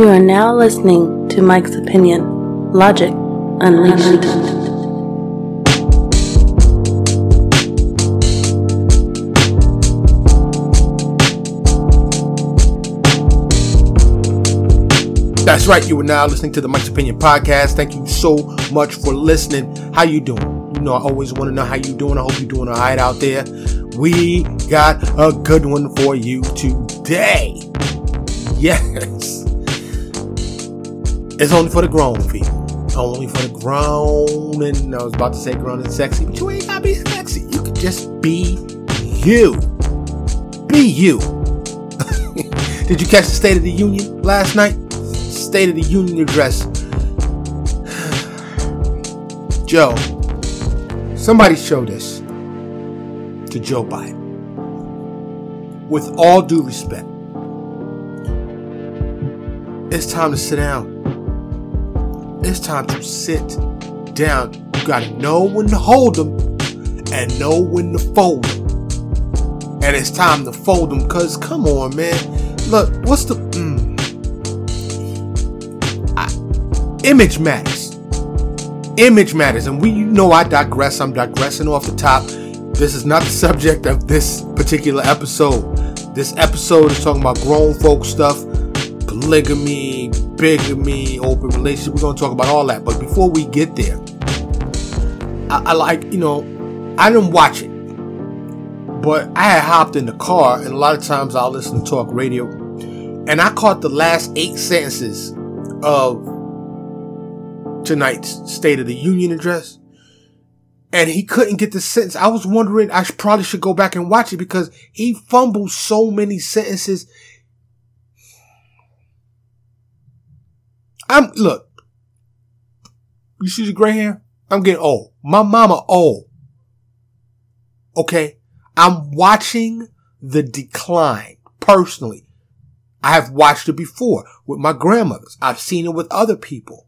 You are now listening to Mike's Opinion Logic Unleashed. That's right. You are now listening to the Mike's Opinion podcast. Thank you so much for listening. How you doing? You know, I always want to know how you doing. I hope you're doing all right out there. We got a good one for you today. Yes. It's only for the grown people. Only for the grown and I was about to say grown and sexy, but you ain't gotta be sexy. You can just be you. Be you. Did you catch the State of the Union last night? State of the Union address. Joe, somebody show this to Joe Biden. With all due respect, it's time to sit down. It's time to sit down. You gotta know when to hold them and know when to fold them. And it's time to fold them because, come on, man. Look, what's the. Mm, I, image matters. Image matters. And we you know I digress. I'm digressing off the top. This is not the subject of this particular episode. This episode is talking about grown folk stuff, polygamy, bigamy, open relationship. We're going to talk about all that. But before we get there, I, I like, you know, I didn't watch it, but I had hopped in the car, and a lot of times I'll listen to talk radio, and I caught the last eight sentences of tonight's State of the Union address and he couldn't get the sentence. I was wondering, I probably should go back and watch it because he fumbled so many sentences. I'm, look, you see the gray hair? I'm getting old. My mama old. Okay. I'm watching the decline personally. I have watched it before with my grandmothers. I've seen it with other people.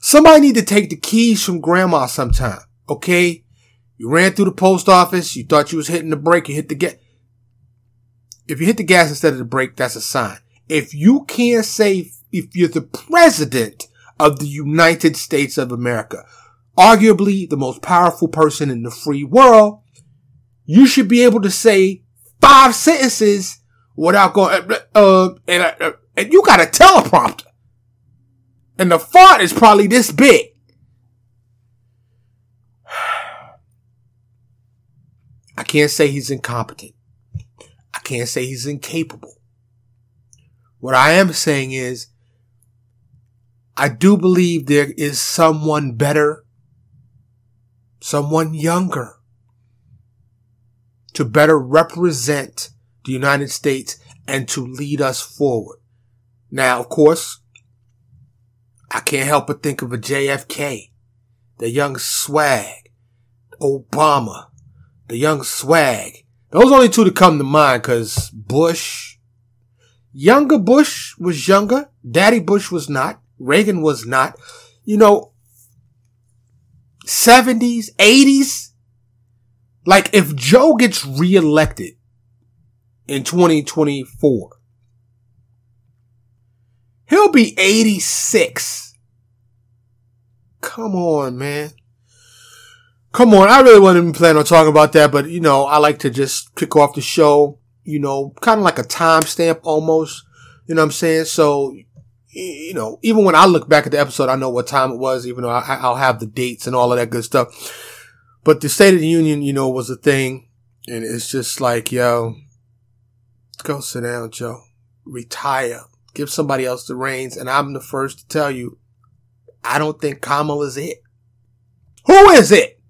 Somebody need to take the keys from grandma sometime. Okay? You ran through the post office. You thought you was hitting the brake. You hit the gas. If you hit the gas instead of the brake, that's a sign. If you can't say if you're the president of the United States of America, arguably the most powerful person in the free world, you should be able to say five sentences without going, uh, uh and, uh, and you got a teleprompter. And the font is probably this big. I can't say he's incompetent. I can't say he's incapable. What I am saying is, I do believe there is someone better, someone younger, to better represent the United States and to lead us forward. Now, of course, I can't help but think of a JFK, the young swag, Obama, the young swag. Those only two to come to mind because Bush, younger Bush was younger. Daddy Bush was not. Reagan was not. You know, 70s, 80s. Like if Joe gets reelected in 2024, he'll be 86 Come on, man. Come on. I really wasn't even planning on talking about that, but you know, I like to just kick off the show, you know, kind of like a timestamp almost. You know what I'm saying? So, you know, even when I look back at the episode, I know what time it was, even though I, will have the dates and all of that good stuff. But the State of the Union, you know, was a thing. And it's just like, yo, go sit down, Joe. Retire. Give somebody else the reins. And I'm the first to tell you, I don't think Kamala's it. Who is it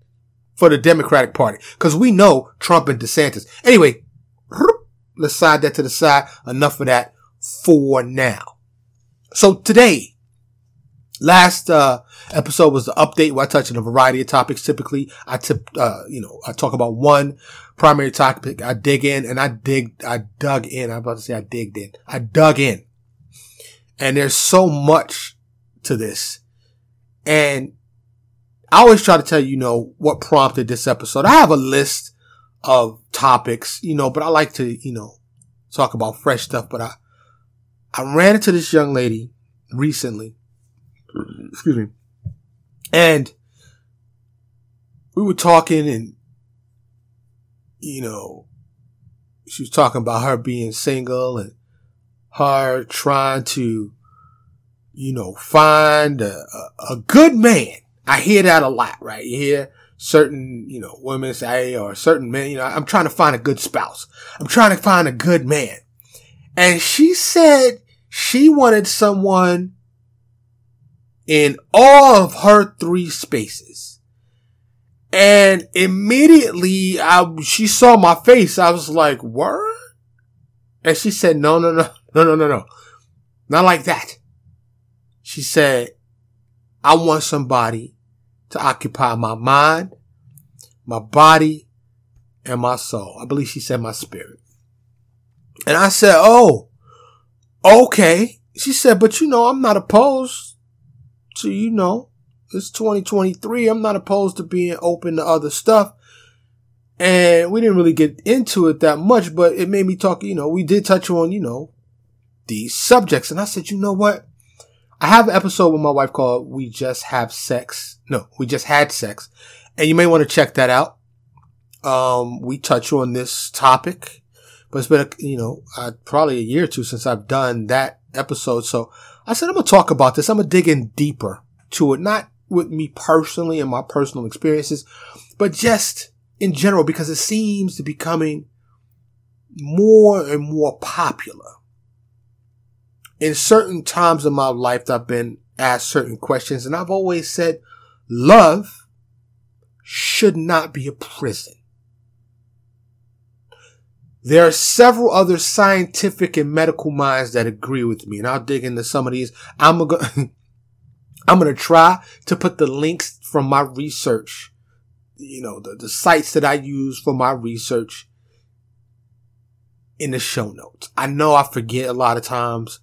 for the Democratic Party? Because we know Trump and DeSantis. Anyway, let's side that to the side. Enough of that for now. So today, last uh, episode was the update where I touch on a variety of topics. Typically, I tip, uh, you know, I talk about one primary topic. I dig in and I dig, I dug in. I'm about to say I digged in. I dug in. And there's so much to this and I always try to tell you, you know, what prompted this episode. I have a list of topics, you know, but I like to, you know, talk about fresh stuff, but I, I ran into this young lady recently. Excuse me. And we were talking and, you know, she was talking about her being single and her trying to, you know, find a, a, a good man. I hear that a lot, right? You hear certain, you know, women say, or certain men, you know, I'm trying to find a good spouse. I'm trying to find a good man. And she said she wanted someone in all of her three spaces. And immediately I, she saw my face. I was like, word? And she said, no, no, no, no, no, no, no. Not like that. She said, I want somebody to occupy my mind, my body, and my soul. I believe she said my spirit. And I said, Oh, okay. She said, but you know, I'm not opposed to, you know, it's 2023. I'm not opposed to being open to other stuff. And we didn't really get into it that much, but it made me talk, you know, we did touch on, you know, these subjects. And I said, you know what? I have an episode with my wife called We Just Have Sex. No, We Just Had Sex. And you may want to check that out. Um, we touch on this topic, but it's been, a, you know, uh, probably a year or two since I've done that episode. So I said, I'm going to talk about this. I'm going to dig in deeper to it, not with me personally and my personal experiences, but just in general, because it seems to be coming more and more popular in certain times of my life, I've been asked certain questions and I've always said love should not be a prison. There are several other scientific and medical minds that agree with me, and I'll dig into some of these. I'm gonna, I'm gonna try to put the links from my research, you know, the, the sites that I use for my research in the show notes. I know I forget a lot of times,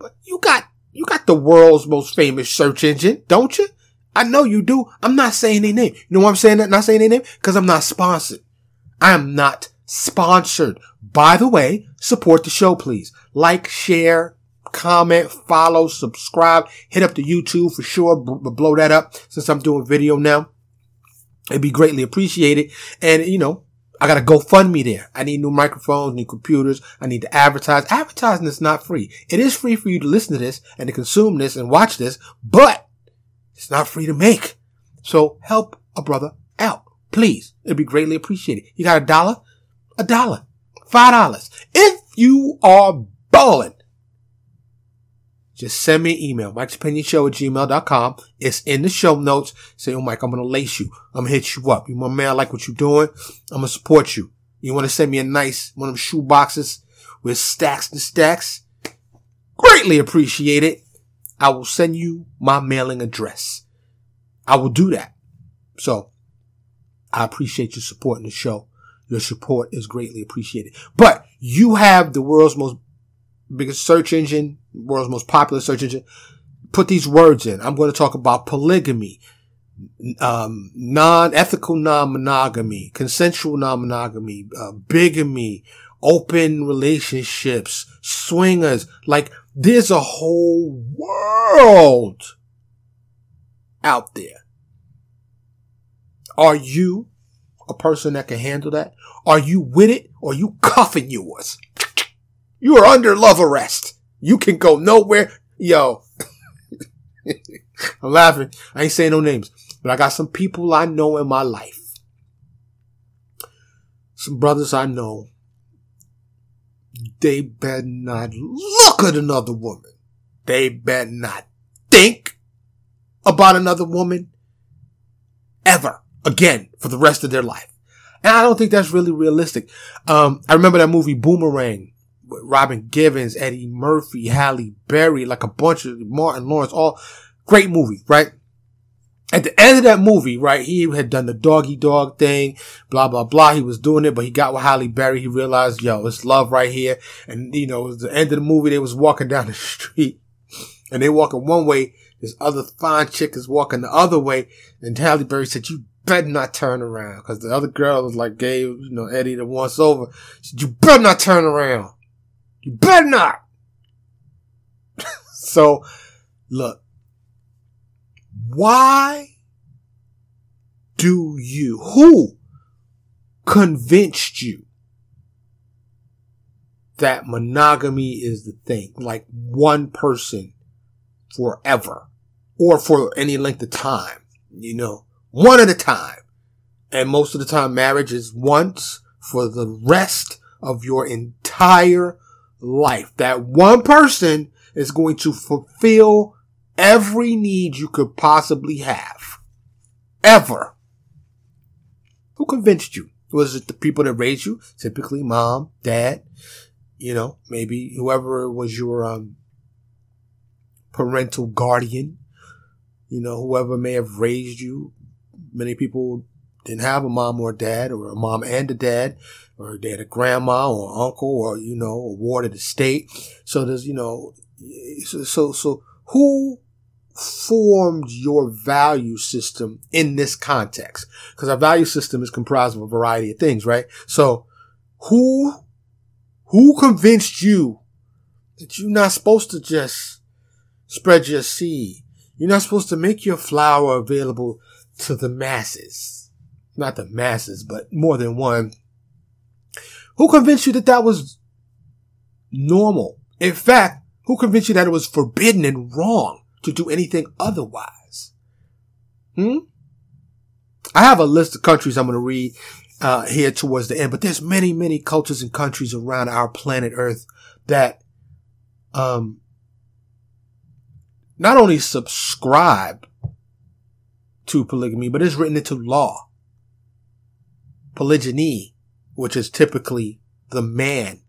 but you got, you got the world's most famous search engine, don't you? I know you do. I'm not saying their name. You know why I'm saying that? Not saying their name? Cause I'm not sponsored. I am not sponsored. By the way, support the show, please. Like, share, comment, follow, subscribe, hit up the YouTube for sure. B- blow that up since I'm doing video now. It'd be greatly appreciated. And, you know, I got to GoFundMe there. I need new microphones, new computers. I need to advertise. Advertising is not free. It is free for you to listen to this and to consume this and watch this, but it's not free to make. So help a brother out. Please. It'd be greatly appreciated. You got a dollar? A dollar. Five dollars. If you are balling, just send me an email, Show at gmail.com. It's in the show notes. Say, oh, Mike, I'm going to lace you. I'm going to hit you up. You my man, I like what you're doing. I'm going to support you. You want to send me a nice, one of them shoe boxes with stacks and stacks? Greatly appreciate it. I will send you my mailing address. I will do that. So I appreciate you supporting the show. Your support is greatly appreciated. But you have the world's most biggest search engine, world's most popular search engine. Put these words in. I'm going to talk about polygamy, um, non-ethical non-monogamy, consensual non-monogamy, uh, bigamy, open relationships, swingers. Like there's a whole world out there. Are you a person that can handle that? Are you with it or you cuffing yours? You are under love arrest. You can go nowhere. Yo. I'm laughing. I ain't saying no names, but I got some people I know in my life. Some brothers I know. They better not look at another woman. They better not think about another woman ever again for the rest of their life. And I don't think that's really realistic. Um, I remember that movie Boomerang With Robin Givens, Eddie Murphy, Halle Berry, like a bunch of Martin Lawrence, all great movie, right? At the end of that movie, right, he had done the doggy dog thing, blah, blah, blah. He was doing it, but he got with Halle Berry. He realized, yo, it's love right here. And, you know, it was the end of the movie. They was walking down the street and they walking one way. This other fine chick is walking the other way. And Halle Berry said, you better not turn around. Cause the other girl was like, gave, you know, Eddie the once over. Said, you better not turn around. You better not. so, look, why do you, who convinced you that monogamy is the thing? Like one person forever or for any length of time, you know, one at a time. And most of the time marriage is once for the rest of your entire life. That one person is going to fulfill every need you could possibly have. Ever. Who convinced you? Was it the people that raised you? Typically mom, dad, you know, maybe whoever was your, um, parental guardian, you know, whoever may have raised you. Many people didn't have a mom or a dad or a mom and a dad or they had a grandma or uncle or, you know, a ward of the state. So there's, you know, so, so, so who formed your value system in this context? Because our value system is comprised of a variety of things, right? So who, who convinced you that you're not supposed to just spread your seed? You're not supposed to make your flower available to the masses. Not the masses, but more than one. Who convinced you that that was normal? In fact, who convinced you that it was forbidden and wrong to do anything otherwise? Hmm? I have a list of countries I'm going to read uh, here towards the end, but there's many, many cultures and countries around our planet Earth that um, not only subscribe to polygamy, but it's written into law. Polygyny, which is typically the man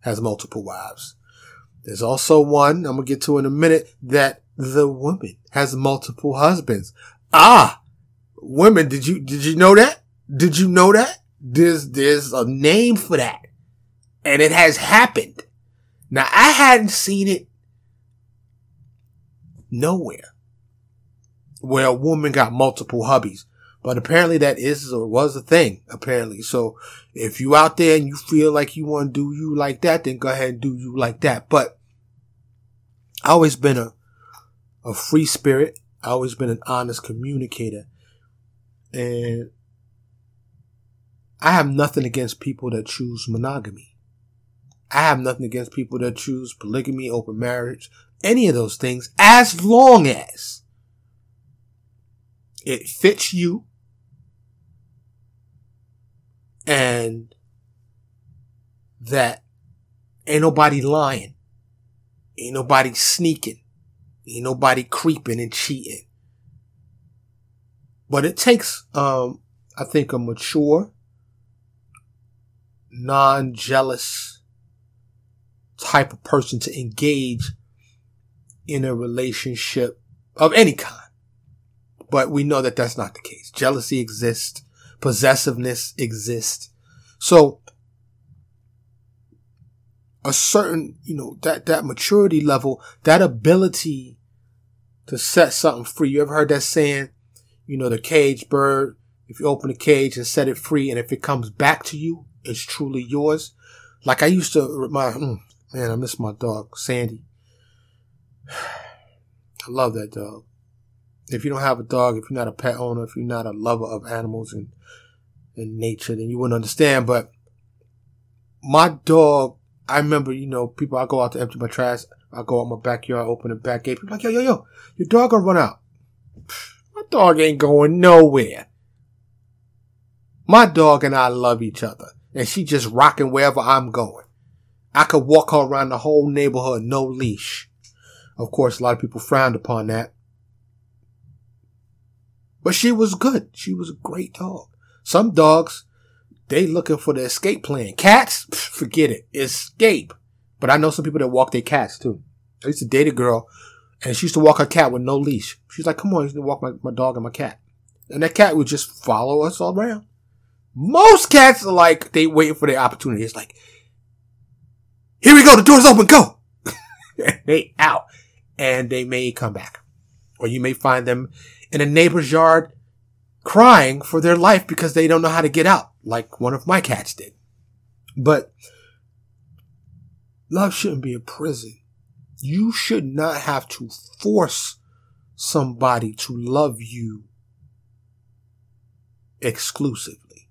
has multiple wives. There's also one I'm gonna get to in a minute that the woman has multiple husbands. Ah, women, did you, did you know that? Did you know that? There's, there's a name for that. And it has happened. Now I hadn't seen it nowhere where a woman got multiple hubbies. But apparently that is or was a thing, apparently. So if you out there and you feel like you want to do you like that, then go ahead and do you like that. But I always been a, a free spirit. I always been an honest communicator. And I have nothing against people that choose monogamy. I have nothing against people that choose polygamy, open marriage, any of those things, as long as it fits you and that ain't nobody lying. Ain't nobody sneaking. Ain't nobody creeping and cheating. But it takes, um, I think a mature, non-jealous type of person to engage in a relationship of any kind. But we know that that's not the case. Jealousy exists. Possessiveness exists. So a certain, you know, that, that maturity level, that ability to set something free. You ever heard that saying, you know, the cage bird, if you open the cage and set it free and if it comes back to you, it's truly yours. Like I used to, my, mm, man, I miss my dog, Sandy. I love that dog. If you don't have a dog, if you're not a pet owner, if you're not a lover of animals and, and nature, then you wouldn't understand. But my dog, I remember, you know, people, I go out to empty my trash. I go out my backyard, open the back gate. People like, yo, yo, yo, your dog gonna run out. My dog ain't going nowhere. My dog and I love each other. And she just rocking wherever I'm going. I could walk her around the whole neighborhood, no leash. Of course, a lot of people frowned upon that. But she was good. She was a great dog. Some dogs, they looking for the escape plan. Cats, forget it. Escape. But I know some people that walk their cats too. I used to date a girl and she used to walk her cat with no leash. She's like, come on, you to walk my, my dog and my cat. And that cat would just follow us all around. Most cats are like, they waiting for their opportunity. It's like, here we go. The door's open. Go. they out and they may come back. Or you may find them in a neighbor's yard crying for their life because they don't know how to get out, like one of my cats did. But love shouldn't be a prison. You should not have to force somebody to love you exclusively.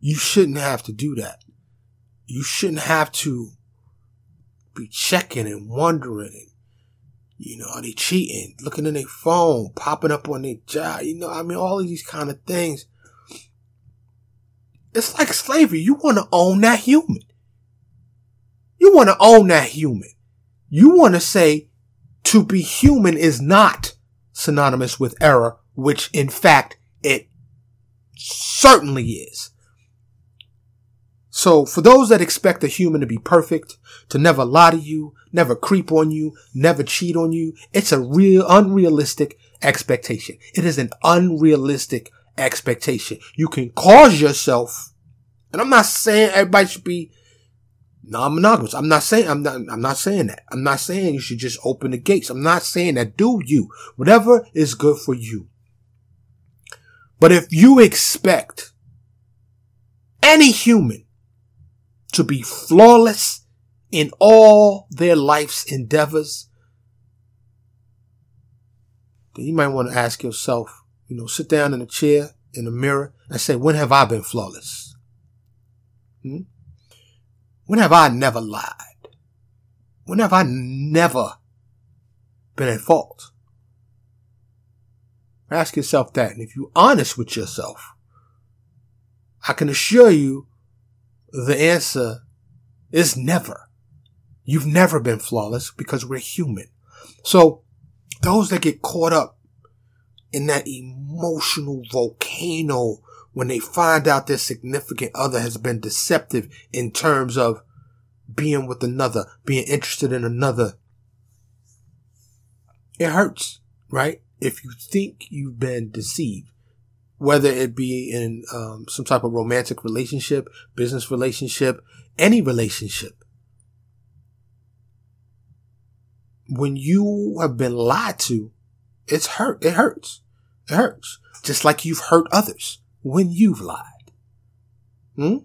You shouldn't have to do that. You shouldn't have to be checking and wondering you know, are they cheating? Looking in their phone, popping up on their job, you know, I mean all of these kind of things. It's like slavery. You want to own that human. You want to own that human. You want to say to be human is not synonymous with error, which in fact it certainly is. So for those that expect a human to be perfect, to never lie to you, never creep on you, never cheat on you, it's a real unrealistic expectation. It is an unrealistic expectation. You can cause yourself, and I'm not saying everybody should be non-monogamous. I'm not saying, I'm not, I'm not saying that. I'm not saying you should just open the gates. I'm not saying that. Do you. Whatever is good for you. But if you expect any human to be flawless in all their life's endeavors, then you might want to ask yourself, you know, sit down in a chair in a mirror and say, when have I been flawless? Hmm? When have I never lied? When have I never been at fault? Ask yourself that. And if you're honest with yourself, I can assure you the answer is never. You've never been flawless because we're human. So those that get caught up in that emotional volcano when they find out their significant other has been deceptive in terms of being with another, being interested in another, it hurts, right? If you think you've been deceived whether it be in um, some type of romantic relationship, business relationship, any relationship. When you have been lied to, it's hurt. It hurts. It hurts. Just like you've hurt others when you've lied. Hmm?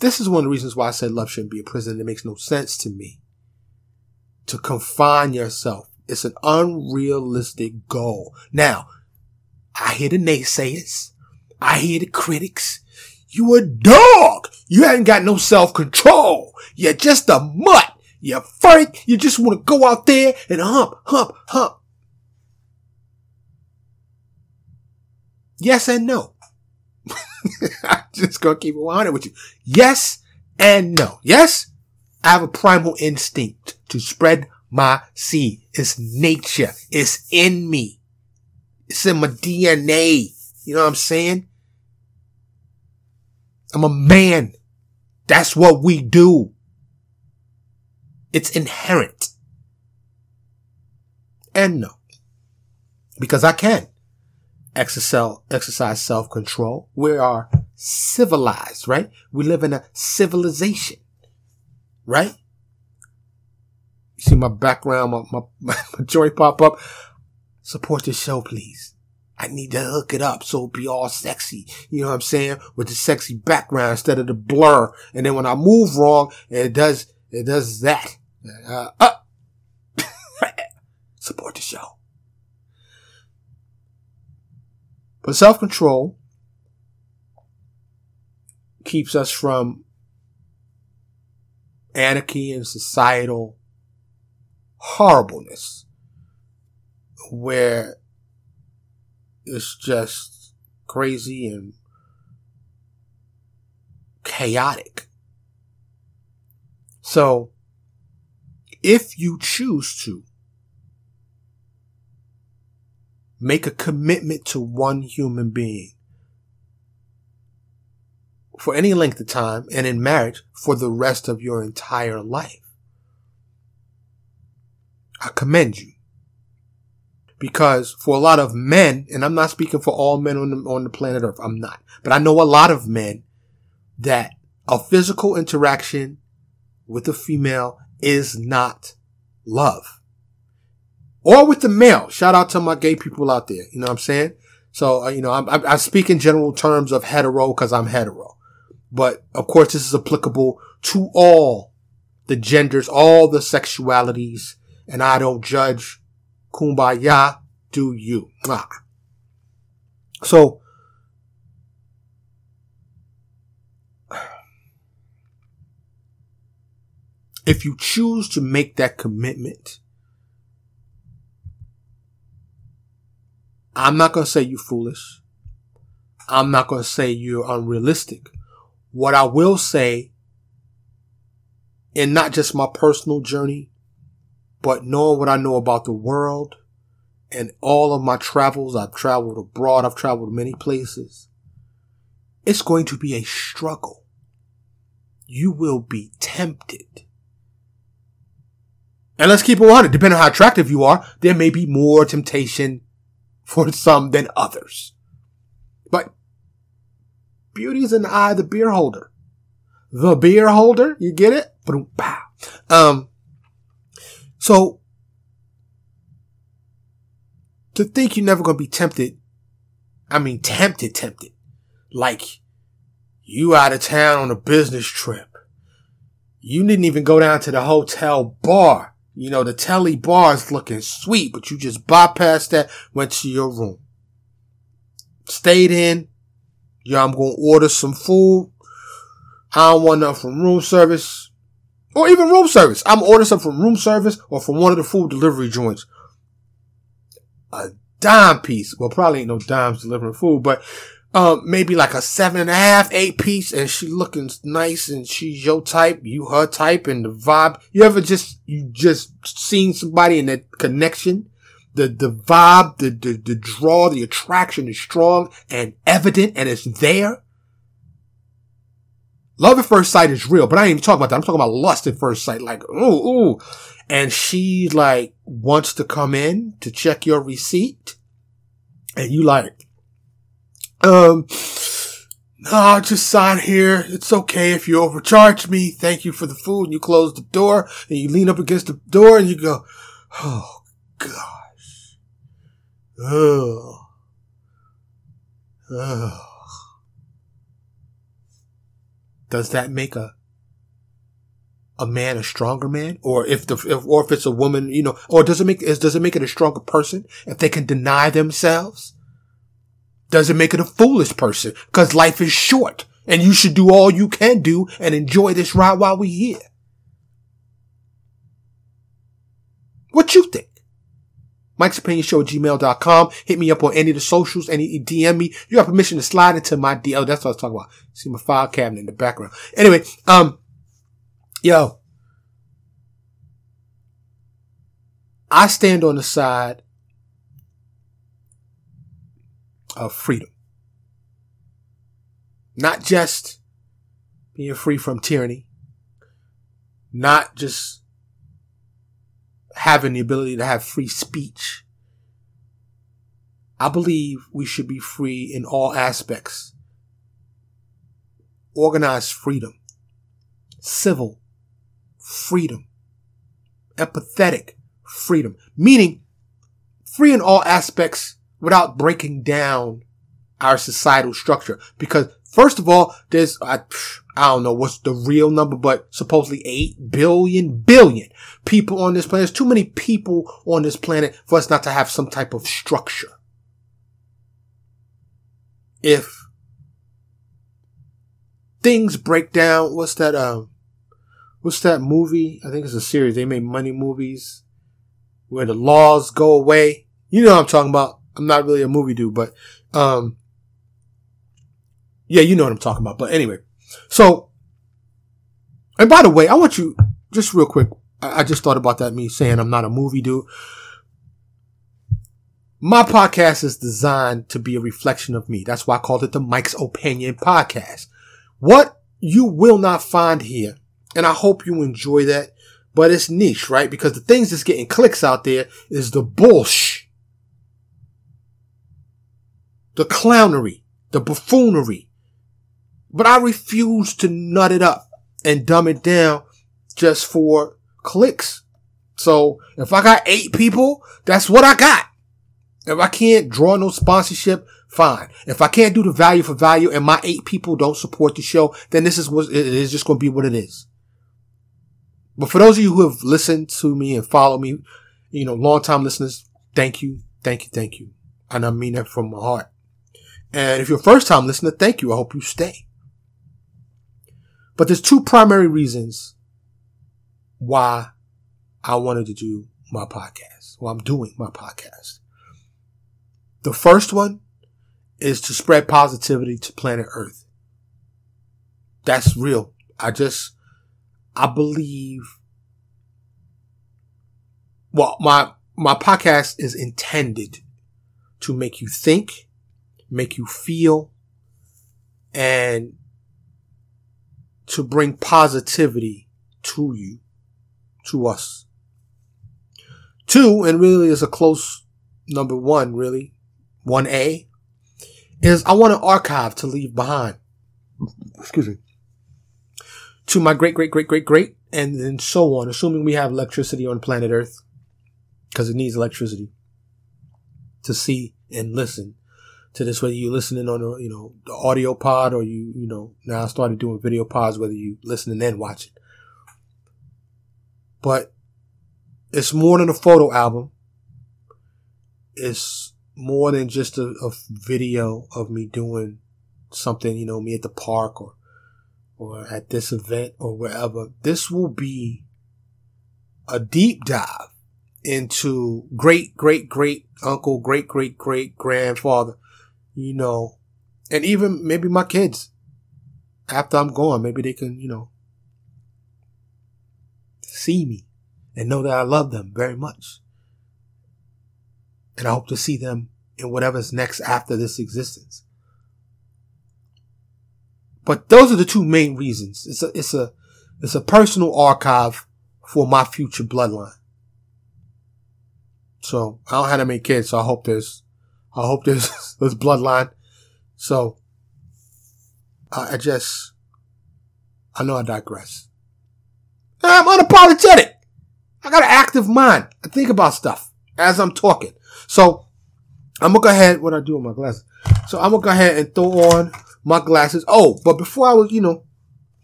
This is one of the reasons why I said love shouldn't be a prison. It makes no sense to me to confine yourself it's an unrealistic goal. Now, I hear the naysayers. I hear the critics. You a dog. You haven't got no self control. You're just a mutt. You're freak. You just want to go out there and hump, hump, hump. Yes and no. I'm just gonna keep it 100 with you. Yes and no. Yes, I have a primal instinct to spread my seed. It's nature. It's in me. It's in my DNA. You know what I'm saying? I'm a man. That's what we do. It's inherent. And no. Because I can exercise, exercise self-control. We are civilized, right? We live in a civilization, right? You see my background, my, my, my joy pop up. Support the show, please. I need to hook it up so it be all sexy. You know what I'm saying? With the sexy background instead of the blur. And then when I move wrong, it does, it does that. Uh, uh. Support the show. But self-control keeps us from anarchy and societal horribleness where it's just crazy and chaotic. So, if you choose to make a commitment to one human being for any length of time and in marriage for the rest of your entire life, I commend you. Because for a lot of men, and I'm not speaking for all men on the, on the planet Earth, I'm not, but I know a lot of men that a physical interaction with a female is not love. Or with the male. Shout out to my gay people out there. You know what I'm saying? So, uh, you know, I, I speak in general terms of hetero because I'm hetero. But of course, this is applicable to all the genders, all the sexualities, and I don't judge. Kumbaya, do you? Ah. So, if you choose to make that commitment, I'm not going to say you're foolish. I'm not going to say you're unrealistic. What I will say, and not just my personal journey, but knowing what I know about the world and all of my travels, I've traveled abroad, I've traveled many places. It's going to be a struggle. You will be tempted and let's keep it 100. Depending on how attractive you are, there may be more temptation for some than others. But beauty is in the eye of the beer holder. The beer holder, you get it? Um, so to think you're never going to be tempted, I mean, tempted, tempted, like you out of town on a business trip. You didn't even go down to the hotel bar you know, the telly bar is looking sweet, but you just bypassed that, went to your room. Stayed in. Yeah, I'm going to order some food. I don't want nothing from room service or even room service. I'm ordering something from room service or from one of the food delivery joints. A dime piece. Well, probably ain't no dimes delivering food, but um, maybe like a seven and a half, eight piece, and she looking nice, and she's your type, you her type, and the vibe. You ever just you just seen somebody in that connection? The the vibe, the the the draw, the attraction is strong and evident, and it's there. Love at first sight is real, but I ain't even talking about that. I'm talking about lust at first sight, like ooh ooh, and she like wants to come in to check your receipt, and you like um, no, I'll just sign here. It's okay if you overcharge me. Thank you for the food. And you close the door and you lean up against the door and you go, oh gosh. Oh. Oh. Does that make a a man a stronger man, or if the if, or if it's a woman, you know, or does it make is does it make it a stronger person if they can deny themselves? does it make it a foolish person because life is short and you should do all you can do and enjoy this ride while we're here. What you think? Mike's Opinion Show at gmail.com. Hit me up on any of the socials, any DM me. You have permission to slide into my DL. That's what I was talking about. See my file cabinet in the background. Anyway, um, yo, I stand on the side of freedom. Not just being free from tyranny, not just having the ability to have free speech. I believe we should be free in all aspects. Organized freedom, civil freedom, empathetic freedom, meaning free in all aspects without breaking down our societal structure. Because first of all, there's, I, I don't know what's the real number, but supposedly 8 billion, billion people on this planet. There's too many people on this planet for us not to have some type of structure. If things break down, what's that, um, what's that movie? I think it's a series. They made money movies where the laws go away. You know what I'm talking about. I'm not really a movie dude, but, um, yeah, you know what I'm talking about. But anyway, so, and by the way, I want you, just real quick, I, I just thought about that, me saying I'm not a movie dude. My podcast is designed to be a reflection of me. That's why I called it the Mike's Opinion Podcast. What you will not find here, and I hope you enjoy that, but it's niche, right? Because the things that's getting clicks out there is the bullshit the clownery, the buffoonery. But I refuse to nut it up and dumb it down just for clicks. So if I got eight people, that's what I got. If I can't draw no sponsorship, fine. If I can't do the value for value and my eight people don't support the show, then this is what it is just going to be what it is. But for those of you who have listened to me and followed me, you know, long time listeners, thank you, thank you, thank you. And I mean that from my heart. And if you're a first time listener, thank you. I hope you stay. But there's two primary reasons why I wanted to do my podcast. Well, I'm doing my podcast. The first one is to spread positivity to planet Earth. That's real. I just, I believe, well, my, my podcast is intended to make you think, make you feel, and to bring positivity to you, to us. Two, and really is a close number one, really, 1A, is I want an archive to leave behind. Excuse me. To my great, great, great, great, great, and then so on, assuming we have electricity on planet Earth, because it needs electricity to see and listen to this, whether you're listening on you know, the audio pod or you, you know, now I started doing video pods, whether you listening and watching. But it's more than a photo album. It's more than just a, a video of me doing something, you know, me at the park or, or at this event or wherever. This will be a deep dive into great, great, great uncle, great, great, great grandfather, you know, and even maybe my kids after I'm gone, maybe they can, you know, see me and know that I love them very much. And I hope to see them in whatever's next after this existence. But those are the two main reasons. It's a, it's a, it's a personal archive for my future bloodline. So I don't have that many kids, so I hope there's, I hope there's, there's bloodline. So I, I just, I know I digress. I'm unapologetic. I got an active mind. I think about stuff as I'm talking. So I'm gonna go ahead. What I do with my glasses? So I'm gonna go ahead and throw on my glasses. Oh, but before I was, you know,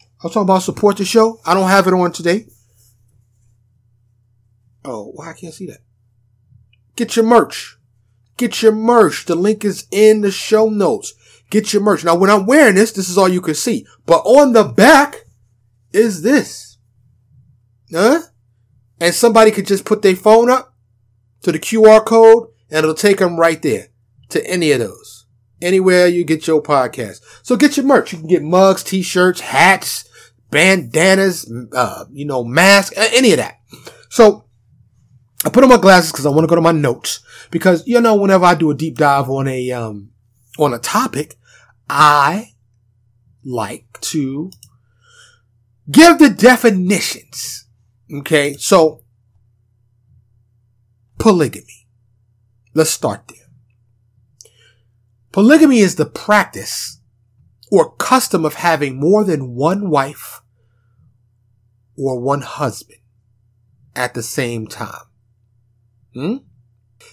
I was talking about support the show. I don't have it on today. Oh, why I can't see that? Get your merch. Get your merch. The link is in the show notes. Get your merch. Now, when I'm wearing this, this is all you can see. But on the back is this. Huh? And somebody could just put their phone up to the QR code and it'll take them right there to any of those. Anywhere you get your podcast. So get your merch. You can get mugs, t-shirts, hats, bandanas, uh, you know, masks, any of that. So I put on my glasses because I want to go to my notes because, you know, whenever I do a deep dive on a, um, on a topic, I like to give the definitions. Okay. So polygamy. Let's start there. Polygamy is the practice or custom of having more than one wife or one husband at the same time. Hmm?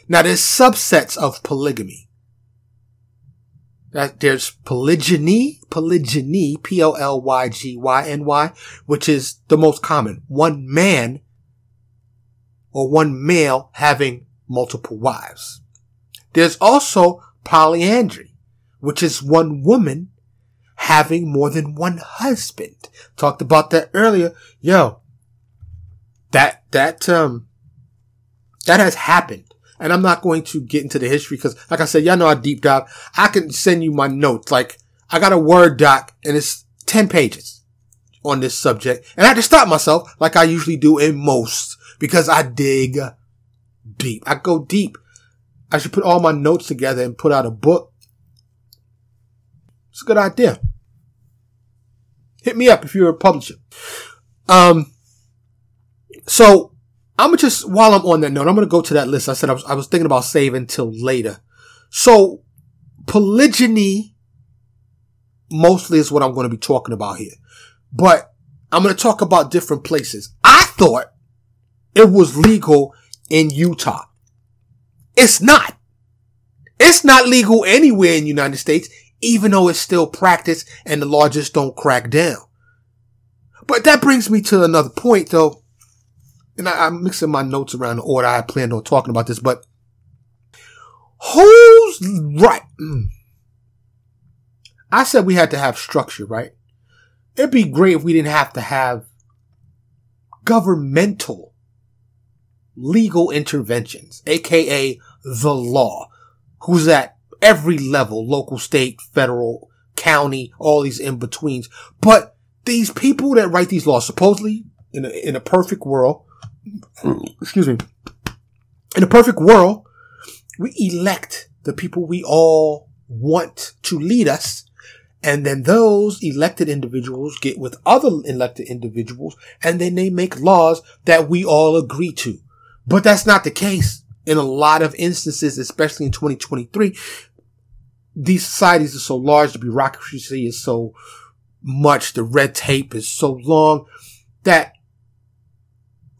Now there's subsets of polygamy. That there's polygyny, polygyny, P-O-L-Y-G-Y-N-Y, which is the most common. One man or one male having multiple wives. There's also polyandry, which is one woman having more than one husband. Talked about that earlier. Yo, that, that, um, that has happened. And I'm not going to get into the history because, like I said, y'all know I deep dive. I can send you my notes. Like, I got a Word doc and it's 10 pages on this subject. And I had to stop myself like I usually do in most because I dig deep. I go deep. I should put all my notes together and put out a book. It's a good idea. Hit me up if you're a publisher. Um, so I'm gonna just, while I'm on that note, I'm gonna go to that list. I said I was, I was thinking about saving till later. So polygyny mostly is what I'm to be talking about here, but I'm to talk about different places. I thought it was legal in Utah. It's not. It's not legal anywhere in the United States, even though it's still practiced and the law just don't crack down. But that brings me to another point though. And I, am mixing my notes around the order I planned on talking about this, but who's right? Mm. I said we had to have structure, right? It'd be great if we didn't have to have governmental legal interventions, aka the law, who's at every level, local, state, federal, county, all these in betweens. But these people that write these laws, supposedly in a, in a perfect world, excuse me, in a perfect world, we elect the people we all want to lead us. And then those elected individuals get with other elected individuals and then they make laws that we all agree to. But that's not the case in a lot of instances, especially in 2023. These societies are so large, the bureaucracy is so much, the red tape is so long that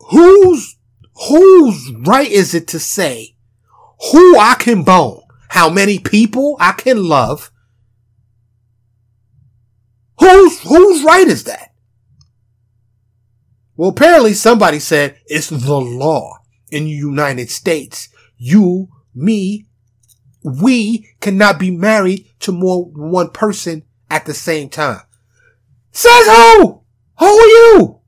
whose, whose right is it to say who I can bone, how many people I can love? Whose, whose right is that? Well, apparently somebody said it's the law in the United States. You, me, we cannot be married to more than one person at the same time. Says who? Who are you?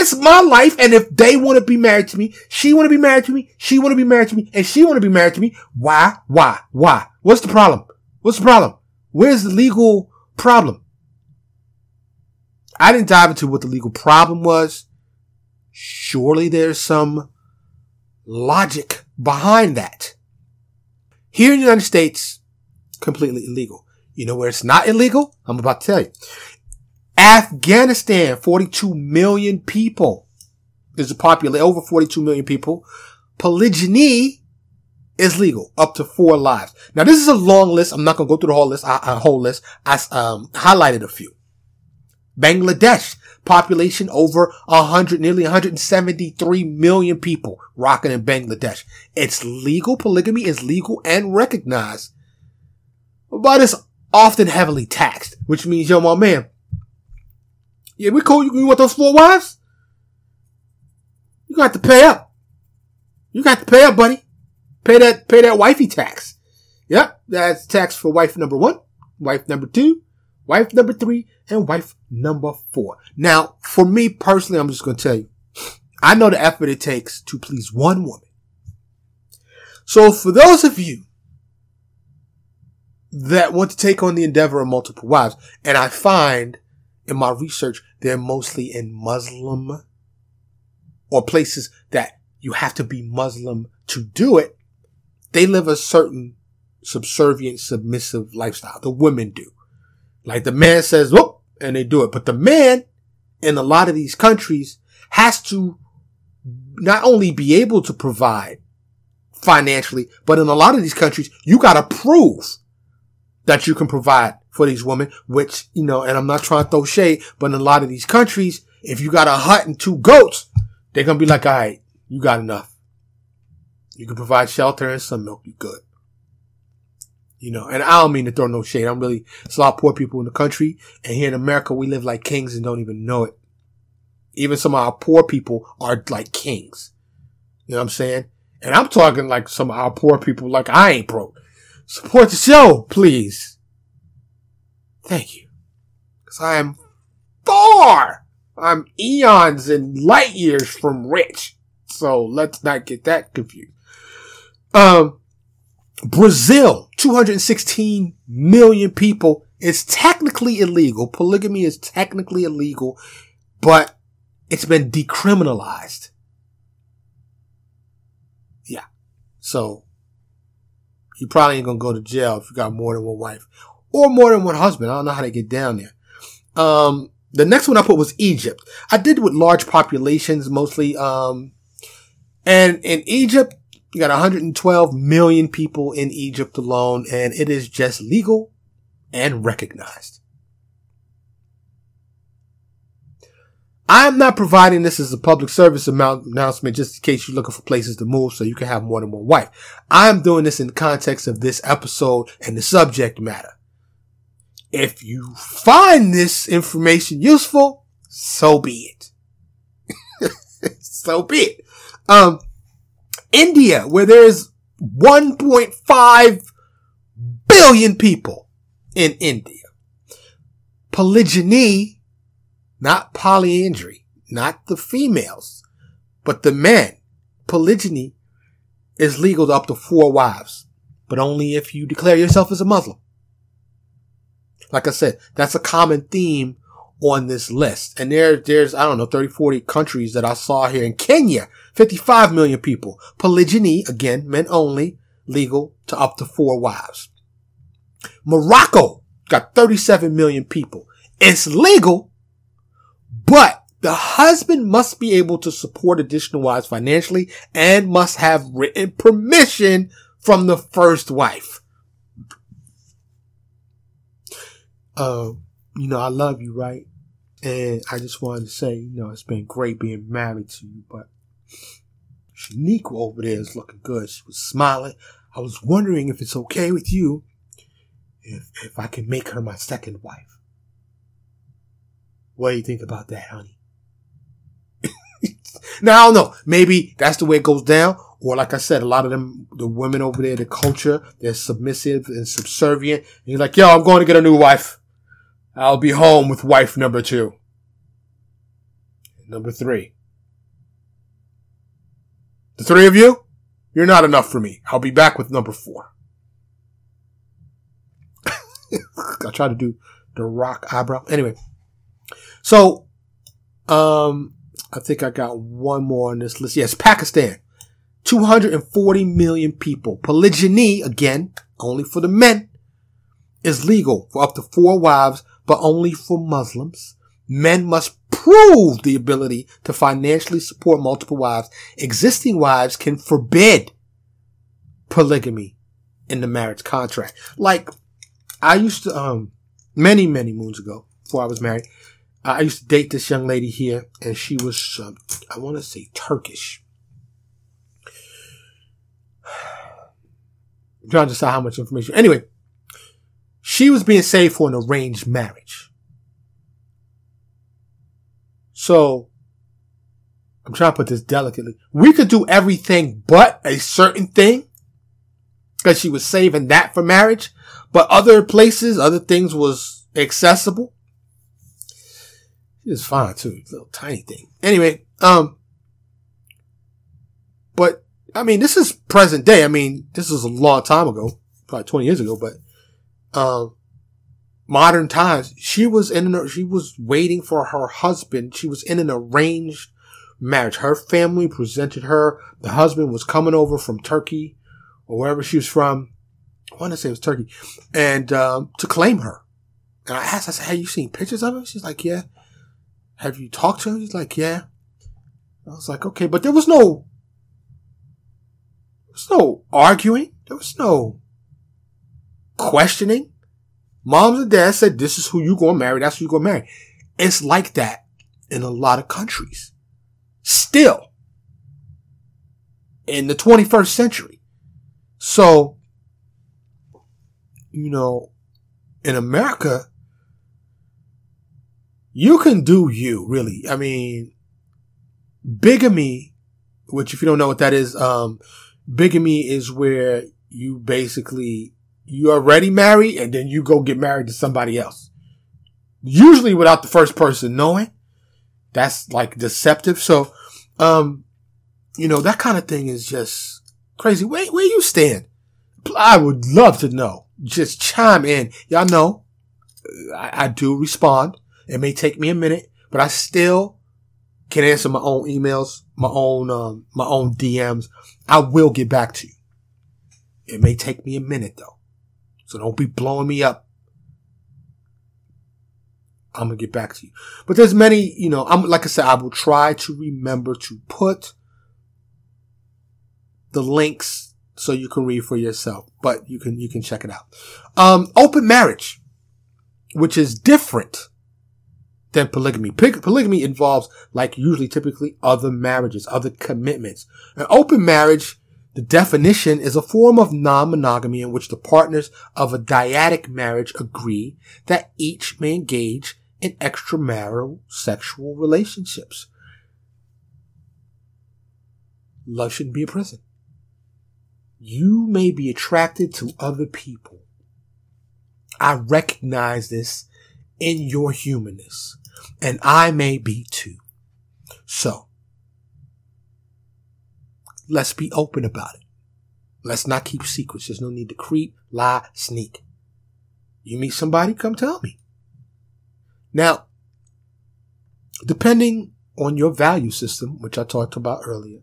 It's my life, and if they want to be married to me, she want to be married to me, she want to be married to me, and she want to be married to me. Why? Why? Why? What's the problem? What's the problem? Where's the legal problem? I didn't dive into what the legal problem was. Surely there's some logic behind that. Here in the United States, completely illegal. You know where it's not illegal? I'm about to tell you. Afghanistan, 42 million people. There's a population, over 42 million people. Polygyny is legal, up to four lives. Now this is a long list. I'm not gonna go through the whole list. I, I whole list. I um, highlighted a few. Bangladesh, population over 100, nearly 173 million people rocking in Bangladesh. It's legal. Polygamy is legal and recognized, but it's often heavily taxed, which means, yo, my man, yeah, we cool. You want those four wives? You got to pay up. You got to pay up, buddy. Pay that, pay that wifey tax. Yep. That's tax for wife number one, wife number two, wife number three, and wife number four. Now, for me personally, I'm just going to tell you, I know the effort it takes to please one woman. So for those of you that want to take on the endeavor of multiple wives, and I find in my research, they're mostly in Muslim or places that you have to be Muslim to do it. They live a certain subservient, submissive lifestyle. The women do. Like the man says, whoop, and they do it. But the man in a lot of these countries has to not only be able to provide financially, but in a lot of these countries, you gotta prove that you can provide for these women, which, you know, and I'm not trying to throw shade, but in a lot of these countries, if you got a hut and two goats, they're gonna be like, all right, you got enough. You can provide shelter and some milk, you good. You know, and I don't mean to throw no shade. I'm really, it's a lot of poor people in the country. And here in America, we live like kings and don't even know it. Even some of our poor people are like kings. You know what I'm saying? And I'm talking like some of our poor people, like I ain't broke. Support the show, please. Thank you. Cause I am far, I'm eons and light years from rich. So let's not get that confused. Um, Brazil, 216 million people. It's technically illegal. Polygamy is technically illegal, but it's been decriminalized. Yeah. So you probably ain't gonna go to jail if you got more than one wife or more than one husband. I don't know how to get down there. Um, the next one I put was Egypt. I did with large populations mostly. Um, and in Egypt, you got 112 million people in Egypt alone, and it is just legal and recognized. I'm not providing this as a public service announcement just in case you're looking for places to move so you can have more than one wife. I'm doing this in the context of this episode and the subject matter. If you find this information useful, so be it. so be it. Um, India, where there's 1.5 billion people in India. Polygyny, not polyandry, not the females, but the men. Polygyny is legal to up to four wives, but only if you declare yourself as a Muslim. Like I said, that's a common theme on this list. And there, there's, I don't know, 30, 40 countries that I saw here in Kenya, 55 million people. Polygyny, again, men only, legal to up to four wives. Morocco got 37 million people. It's legal, but the husband must be able to support additional wives financially and must have written permission from the first wife. Uh, you know, I love you, right? And I just wanted to say, you know, it's been great being married to you, but Shaniqua over there is looking good. She was smiling. I was wondering if it's okay with you if, if I can make her my second wife. What do you think about that, honey? now, I don't know. Maybe that's the way it goes down. Or like I said, a lot of them, the women over there, the culture, they're submissive and subservient. And you're like, yo, I'm going to get a new wife. I'll be home with wife number two. Number three. The three of you, you're not enough for me. I'll be back with number four. I try to do the rock eyebrow. Anyway, so um, I think I got one more on this list. Yes, Pakistan, 240 million people. Polygyny again, only for the men, is legal for up to four wives but only for Muslims. Men must prove the ability to financially support multiple wives. Existing wives can forbid polygamy in the marriage contract. Like, I used to, um, many, many moons ago, before I was married, I used to date this young lady here, and she was, um, I want to say Turkish. I'm trying to decide how much information. Anyway, she was being saved for an arranged marriage. So, I'm trying to put this delicately. We could do everything but a certain thing because she was saving that for marriage, but other places, other things was accessible. She was fine too, little tiny thing. Anyway, um, but I mean, this is present day. I mean, this was a long time ago, probably 20 years ago, but um, modern times, she was in an, she was waiting for her husband. She was in an arranged marriage. Her family presented her. The husband was coming over from Turkey or wherever she was from. I want to say it was Turkey and, um, to claim her. And I asked, I said, have you seen pictures of her? She's like, yeah. Have you talked to her? She's like, yeah. I was like, okay, but there was no, there was no arguing. There was no questioning. Moms and dads said, this is who you gonna marry. That's who you gonna marry. It's like that in a lot of countries. Still. In the 21st century. So, you know, in America, you can do you, really. I mean, bigamy, which if you don't know what that is, um, bigamy is where you basically you already married and then you go get married to somebody else. Usually without the first person knowing. That's like deceptive. So, um, you know, that kind of thing is just crazy. Where, where you stand? I would love to know. Just chime in. Y'all know I, I do respond. It may take me a minute, but I still can answer my own emails, my own, um, my own DMs. I will get back to you. It may take me a minute though. So don't be blowing me up. I'm gonna get back to you. But there's many, you know, I'm, like I said, I will try to remember to put the links so you can read for yourself, but you can, you can check it out. Um, open marriage, which is different than polygamy. Polygamy involves, like usually typically, other marriages, other commitments. An open marriage, the definition is a form of non-monogamy in which the partners of a dyadic marriage agree that each may engage in extramarital sexual relationships. Love shouldn't be a prison. You may be attracted to other people. I recognize this in your humanness, and I may be too. So, let's be open about it. Let's not keep secrets. There's no need to creep, lie, sneak. You meet somebody, come tell me. Now, depending on your value system, which I talked about earlier,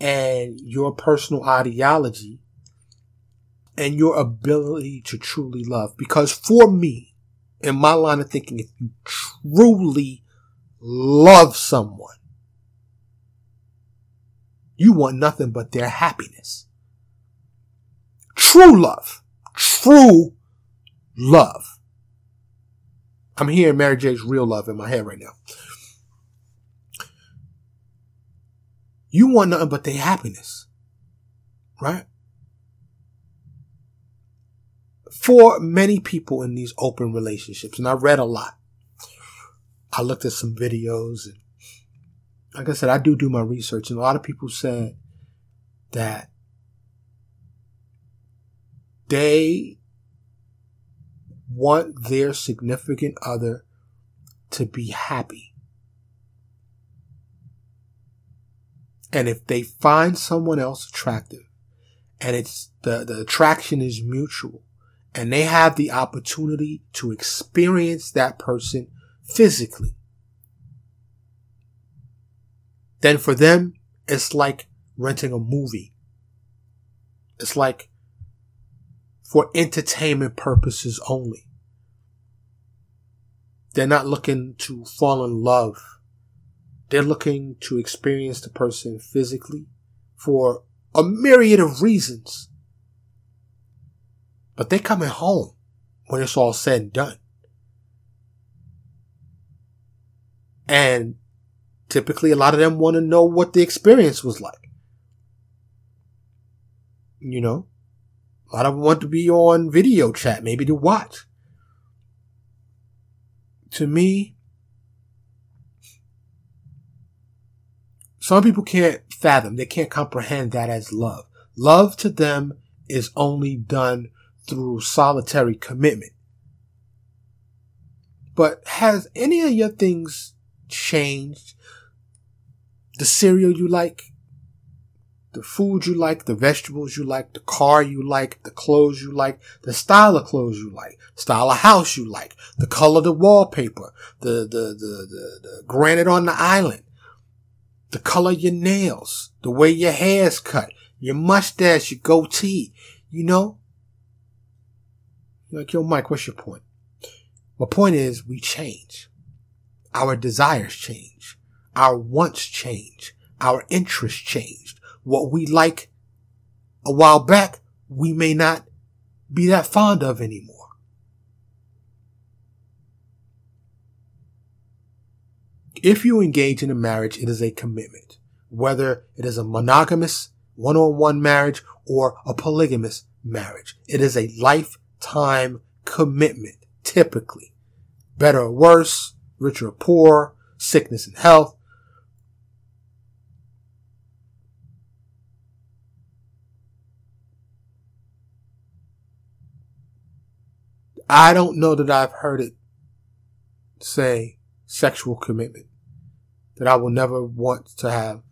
and your personal ideology and your ability to truly love. Because for me, in my line of thinking, if you truly love someone, you want nothing but their happiness. True love. True love. I'm hearing Mary J's real love in my head right now. You want nothing but their happiness. Right? For many people in these open relationships, and I read a lot. I looked at some videos and like I said, I do do my research and a lot of people said that they want their significant other to be happy. And if they find someone else attractive and it's the, the attraction is mutual and they have the opportunity to experience that person physically, then for them, it's like renting a movie. It's like for entertainment purposes only. They're not looking to fall in love they're looking to experience the person physically for a myriad of reasons. But they're coming home when it's all said and done. And typically a lot of them want to know what the experience was like. You know, a lot of them want to be on video chat, maybe to watch. To me, Some people can't fathom, they can't comprehend that as love. Love to them is only done through solitary commitment. But has any of your things changed? The cereal you like, the food you like, the vegetables you like, the car you like, the clothes you like, the style of clothes you like, style of house you like, the color of the wallpaper, the, the, the, the, the granite on the island, the color of your nails, the way your hair's cut, your mustache, your goatee, you know? You're like, yo, Mike, what's your point? My point is we change. Our desires change. Our wants change. Our interests changed. What we like a while back, we may not be that fond of anymore. If you engage in a marriage, it is a commitment, whether it is a monogamous one-on-one marriage or a polygamous marriage. It is a lifetime commitment, typically. Better or worse, richer or poor, sickness and health. I don't know that I've heard it say sexual commitment that I will never want to have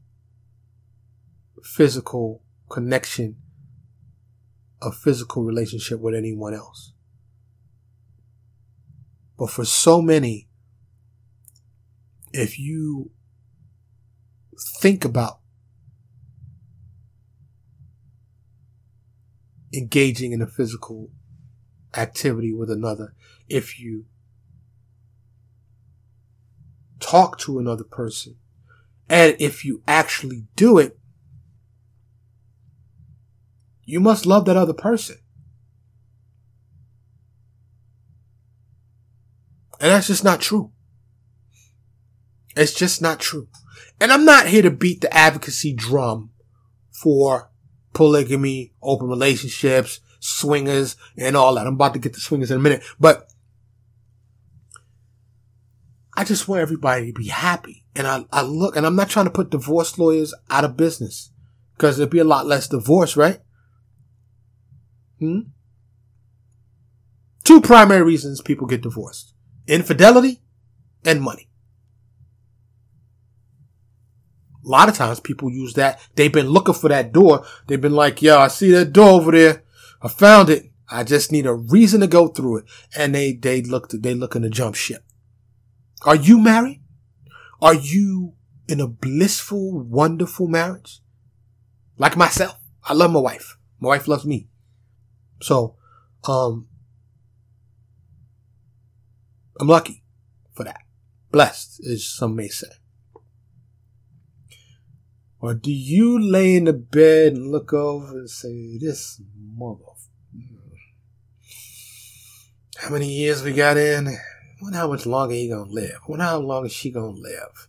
physical connection, a physical relationship with anyone else. But for so many, if you think about engaging in a physical activity with another, if you talk to another person. And if you actually do it, you must love that other person. And that's just not true. It's just not true. And I'm not here to beat the advocacy drum for polygamy, open relationships, swingers, and all that. I'm about to get to swingers in a minute, but I just want everybody to be happy. And I, I look, and I'm not trying to put divorce lawyers out of business because there'd be a lot less divorce, right? Hmm? Two primary reasons people get divorced. Infidelity and money. A lot of times people use that. They've been looking for that door. They've been like, yo, I see that door over there. I found it. I just need a reason to go through it. And they, they look, to, they looking to jump ship. Are you married? Are you in a blissful, wonderful marriage? Like myself. I love my wife. My wife loves me. So, um, I'm lucky for that. Blessed, as some may say. Or do you lay in the bed and look over and say, this mother, how many years we got in? I wonder how much longer he gonna live. I wonder how long is she gonna live.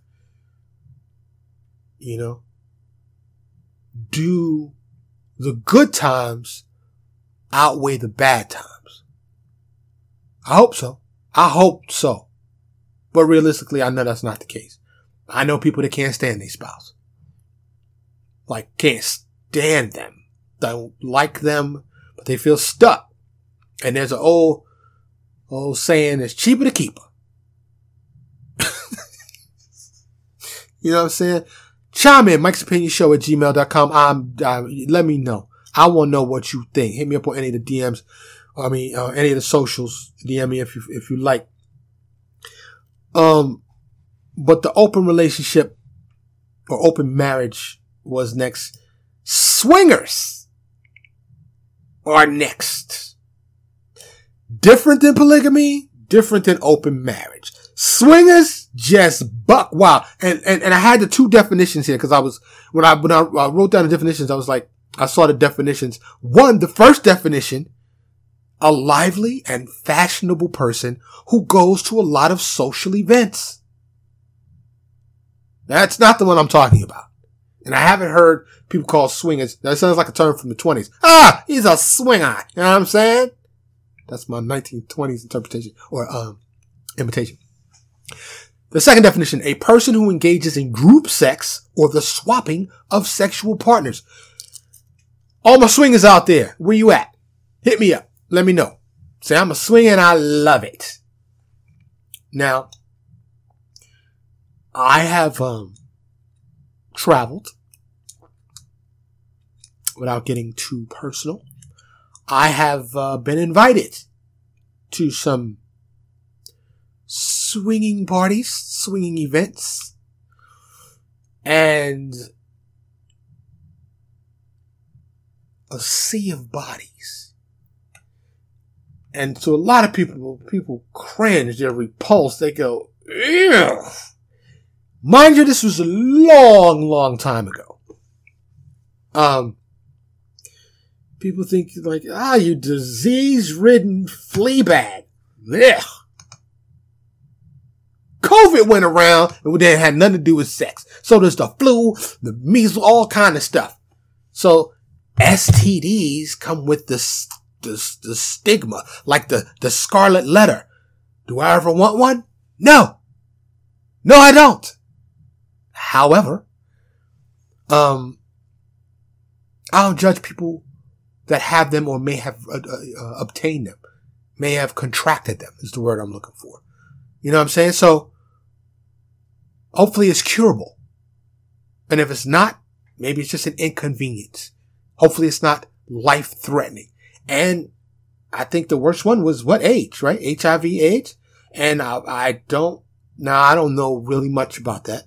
You know? Do the good times outweigh the bad times? I hope so. I hope so. But realistically, I know that's not the case. I know people that can't stand their spouse. Like, can't stand them. Don't like them, but they feel stuck. And there's an old, old saying, it's cheaper to keep her. you know what I'm saying? Chime in, Mike's Opinion Show at gmail.com. I'm, uh, let me know. I want to know what you think. Hit me up on any of the DMs. I mean, uh, any of the socials. DM me if you, if you like. Um, but the open relationship or open marriage was next. Swingers are next. Different than polygamy, different than open marriage. Swingers just buck wild. And, and, and I had the two definitions here because I was, when I, when I, I wrote down the definitions, I was like, I saw the definitions. One, the first definition, a lively and fashionable person who goes to a lot of social events. That's not the one I'm talking about. And I haven't heard people call swingers. That sounds like a term from the 20s. Ah, he's a swinger. You know what I'm saying? That's my 1920s interpretation or um, imitation. The second definition, a person who engages in group sex or the swapping of sexual partners. All my swingers out there, where you at? Hit me up. Let me know. Say I'm a swinger and I love it. Now, I have um, traveled without getting too personal. I have uh, been invited to some swinging parties, swinging events, and a sea of bodies. And so a lot of people, people cringe, they're repulsed, they go, Ew. Mind you, this was a long, long time ago. Um, people think like, ah, you disease-ridden flea bag. Ugh. COVID went around and it had nothing to do with sex. So there's the flu, the measles, all kind of stuff. So STDs come with this, this, the stigma, like the, the scarlet letter. Do I ever want one? No. No, I don't. However, um, I don't judge people that have them or may have uh, uh, uh, obtained them, may have contracted them is the word I'm looking for. You know what I'm saying? So hopefully it's curable. And if it's not, maybe it's just an inconvenience. Hopefully it's not life threatening. And I think the worst one was what age, right? HIV AIDS. And I, I don't, now I don't know really much about that.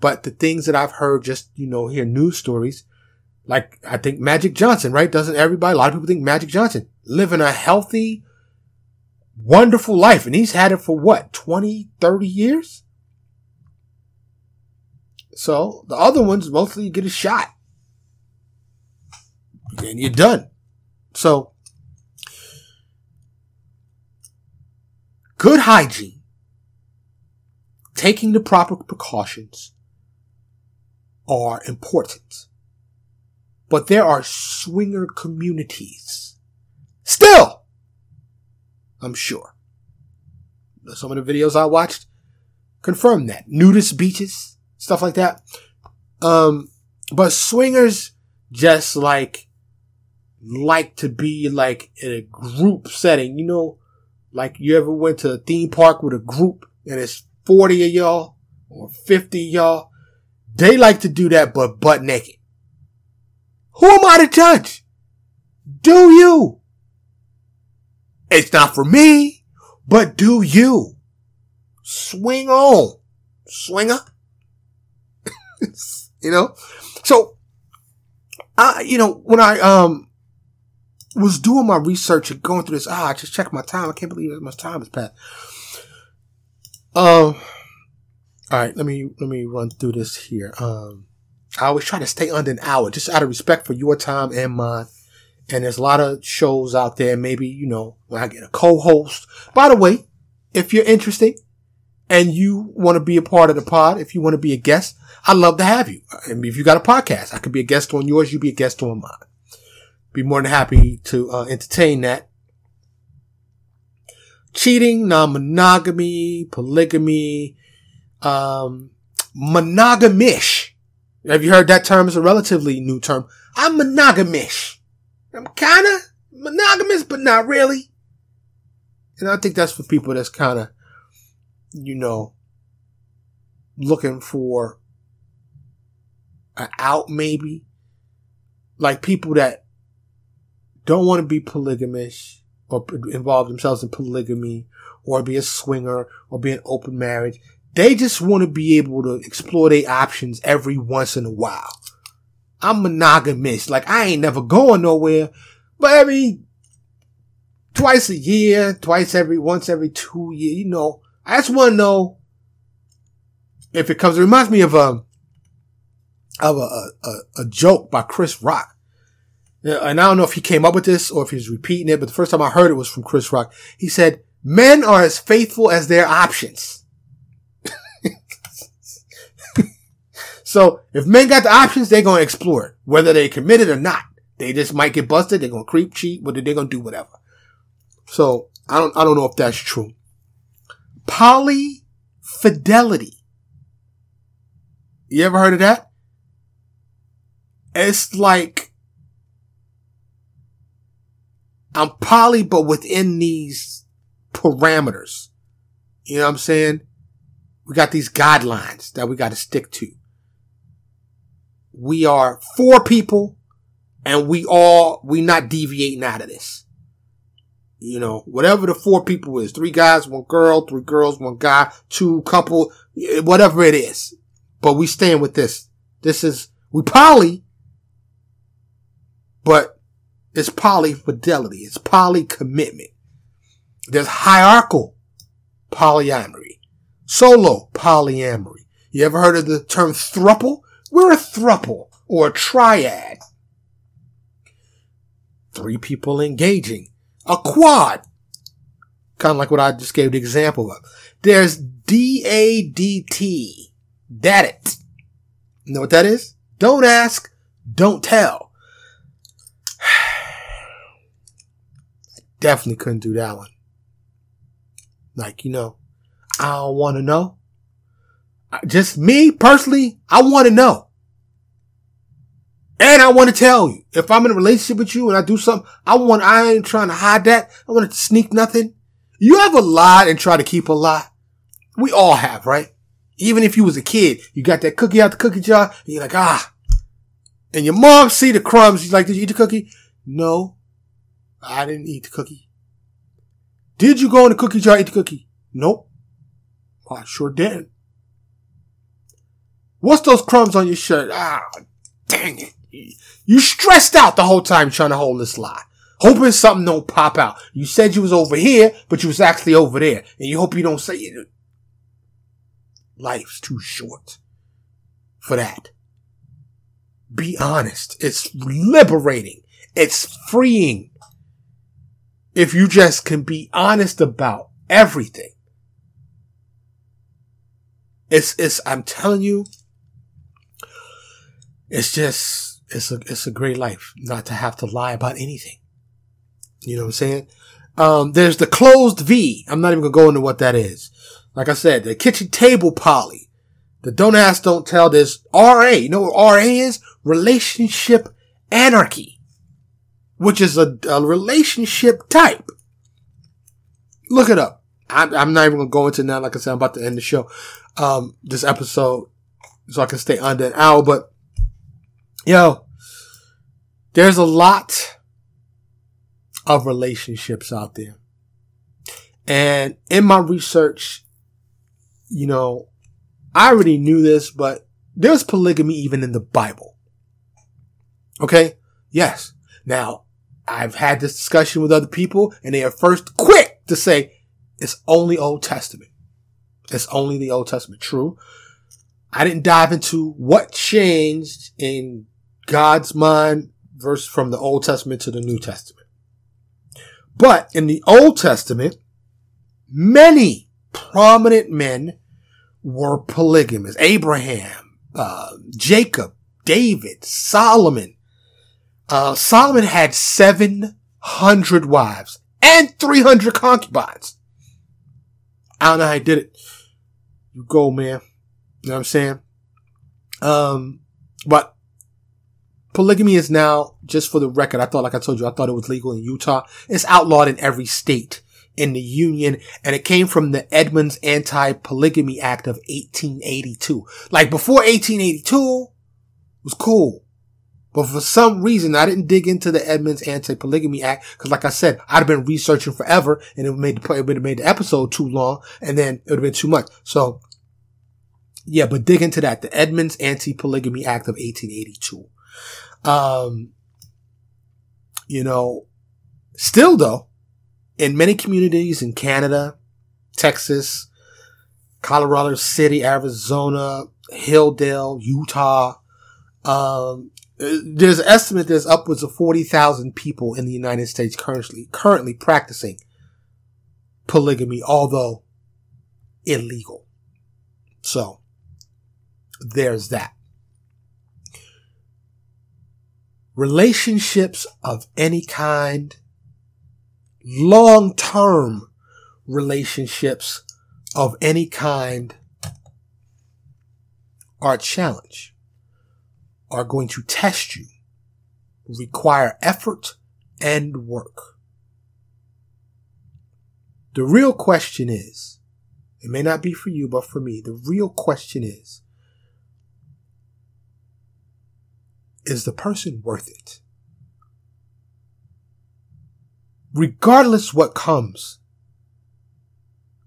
But the things that I've heard just, you know, hear news stories, like I think Magic Johnson, right? Doesn't everybody, a lot of people think Magic Johnson living a healthy, wonderful life. And he's had it for what, 20, 30 years? So the other ones, mostly you get a shot. And you're done. So good hygiene, taking the proper precautions are important. But there are swinger communities. Still! I'm sure. Some of the videos I watched confirm that. Nudist beaches, stuff like that. Um, but swingers just like, like to be like in a group setting, you know, like you ever went to a theme park with a group and it's 40 of y'all or 50 of y'all. They like to do that, but butt naked. Who am I to judge? Do you? It's not for me, but do you? Swing on, swinger. you know? So, I, you know, when I, um, was doing my research and going through this, ah, I just checked my time. I can't believe how much time has passed. Um, all right, let me, let me run through this here. Um, I always try to stay under an hour just out of respect for your time and mine. And there's a lot of shows out there. Maybe, you know, when I get a co-host. By the way, if you're interested and you want to be a part of the pod, if you want to be a guest, I'd love to have you. I mean, if you got a podcast, I could be a guest on yours. You'd be a guest on mine. Be more than happy to uh, entertain that. Cheating, non-monogamy, polygamy, um, monogamish have you heard that term? It's a relatively new term. I'm monogamish. I'm kind of monogamous, but not really. And I think that's for people that's kind of, you know, looking for an out maybe. Like people that don't want to be polygamous or involve themselves in polygamy or be a swinger or be an open marriage. They just want to be able to explore their options every once in a while. I'm monogamous. Like I ain't never going nowhere, but every twice a year, twice every, once every two years, you know, I just want to know if it comes. It reminds me of a, um, of a, a, a joke by Chris Rock. And I don't know if he came up with this or if he's repeating it, but the first time I heard it was from Chris Rock. He said, men are as faithful as their options. So if men got the options, they're going to explore it, whether they committed or not. They just might get busted. They're going to creep, cheat, but they're going to do whatever. So I don't, I don't know if that's true. Poly fidelity. You ever heard of that? It's like I'm poly, but within these parameters. You know what I'm saying? We got these guidelines that we got to stick to we are four people and we all, we not deviating out of this. You know, whatever the four people is, three guys, one girl, three girls, one guy, two couple, whatever it is. But we stand with this. This is, we poly, but it's poly fidelity. It's poly commitment. There's hierarchical polyamory, solo polyamory. You ever heard of the term thruple? We're a thruple or a triad. Three people engaging. A quad. Kind of like what I just gave the example of. There's D-A-D-T. That it. You know what that is? Don't ask, don't tell. I definitely couldn't do that one. Like, you know, I don't want to know. Just me personally, I want to know. And I want to tell you, if I'm in a relationship with you and I do something, I want, I ain't trying to hide that. I want to sneak nothing. You ever lied and try to keep a lie? We all have, right? Even if you was a kid, you got that cookie out the cookie jar and you're like, ah. And your mom see the crumbs. She's like, did you eat the cookie? No, I didn't eat the cookie. Did you go in the cookie jar eat the cookie? Nope. I sure didn't. What's those crumbs on your shirt? Ah, dang it. You stressed out the whole time trying to hold this lie. Hoping something don't pop out. You said you was over here, but you was actually over there. And you hope you don't say it. Life's too short for that. Be honest. It's liberating. It's freeing. If you just can be honest about everything. It's, it's, I'm telling you, it's just, it's a, it's a great life not to have to lie about anything. You know what I'm saying? Um, there's the closed V. I'm not even gonna go into what that is. Like I said, the kitchen table poly. The don't ask, don't tell. There's RA. You know what RA is? Relationship anarchy. Which is a, a relationship type. Look it up. I'm, I'm not even gonna go into now. Like I said, I'm about to end the show. Um, this episode, so I can stay under an hour. But yo, there's a lot of relationships out there. And in my research, you know, I already knew this, but there's polygamy even in the Bible. Okay? Yes. Now, I've had this discussion with other people and they are first quick to say it's only Old Testament. It's only the Old Testament. True. I didn't dive into what changed in God's mind verse from the Old Testament to the New Testament. But in the Old Testament, many prominent men were polygamous. Abraham, uh, Jacob, David, Solomon. Uh, Solomon had 700 wives and 300 concubines. I don't know how he did it. You go, man. You know what I'm saying? Um, but polygamy is now, just for the record, I thought, like I told you, I thought it was legal in Utah. It's outlawed in every state in the Union, and it came from the Edmunds Anti-Polygamy Act of 1882. Like before 1882 was cool. But for some reason, I didn't dig into the Edmunds Anti-Polygamy Act because, like I said, I'd have been researching forever, and it would made the, it would have made the episode too long, and then it would have been too much. So, yeah, but dig into that. The Edmunds Anti-Polygamy Act of 1882. Um, you know, still though, in many communities in Canada, Texas, Colorado City, Arizona, Hildale, Utah, um, there's an estimate there's upwards of 40,000 people in the United States currently, currently practicing polygamy, although illegal. So, there's that. Relationships of any kind long term relationships of any kind are a challenge, are going to test you, require effort and work. The real question is, it may not be for you, but for me, the real question is, is the person worth it? regardless what comes.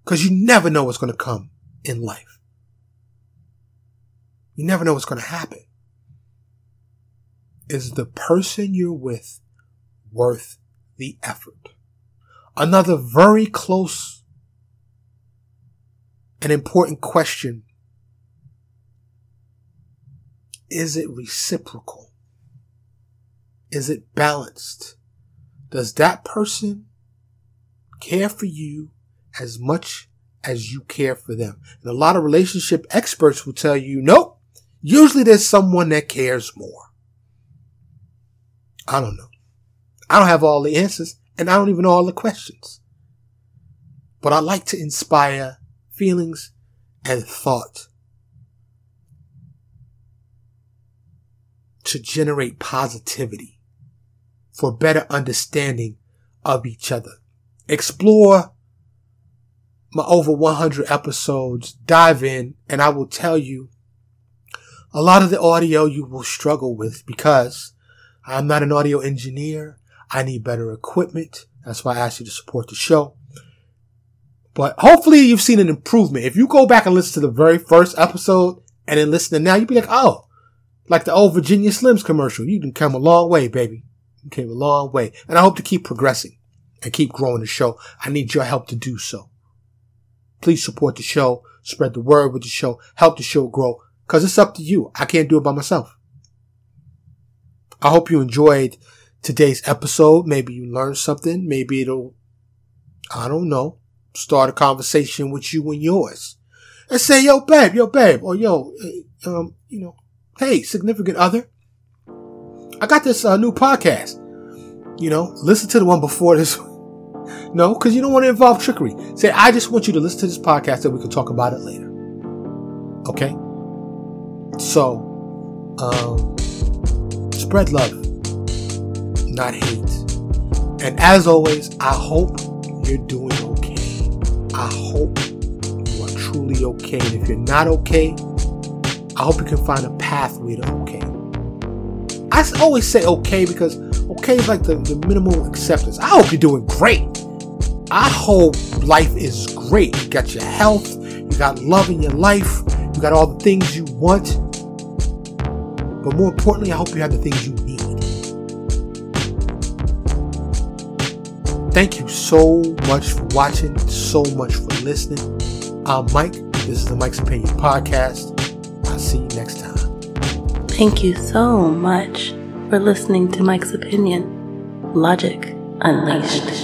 Cause you never know what's going to come in life. You never know what's going to happen. Is the person you're with worth the effort? Another very close and important question. Is it reciprocal? Is it balanced? Does that person care for you as much as you care for them? And a lot of relationship experts will tell you, nope, usually there's someone that cares more. I don't know. I don't have all the answers and I don't even know all the questions. But I like to inspire feelings and thought to generate positivity for better understanding of each other. Explore my over 100 episodes, dive in, and I will tell you a lot of the audio you will struggle with because I'm not an audio engineer. I need better equipment. That's why I asked you to support the show. But hopefully you've seen an improvement. If you go back and listen to the very first episode and then listen to now, you'd be like, oh, like the old Virginia Slims commercial. You can come a long way, baby. Came a long way. And I hope to keep progressing and keep growing the show. I need your help to do so. Please support the show, spread the word with the show, help the show grow, because it's up to you. I can't do it by myself. I hope you enjoyed today's episode. Maybe you learned something. Maybe it'll, I don't know, start a conversation with you and yours. and say, yo, babe, yo, babe, or yo, um, you know, hey, significant other, I got this uh, new podcast. You know, listen to the one before this. no, because you don't want to involve trickery. Say, I just want you to listen to this podcast and we can talk about it later. Okay? So, um, spread love, not hate. And as always, I hope you're doing okay. I hope you are truly okay. And if you're not okay, I hope you can find a pathway to okay. I always say okay because okay is like the, the minimal acceptance. I hope you're doing great. I hope life is great. You got your health, you got love in your life, you got all the things you want. But more importantly, I hope you have the things you need. Thank you so much for watching, so much for listening. I'm Mike. This is the Mike's Opinion Podcast. I'll see you next time. Thank you so much for listening to Mike's Opinion. Logic Unleashed.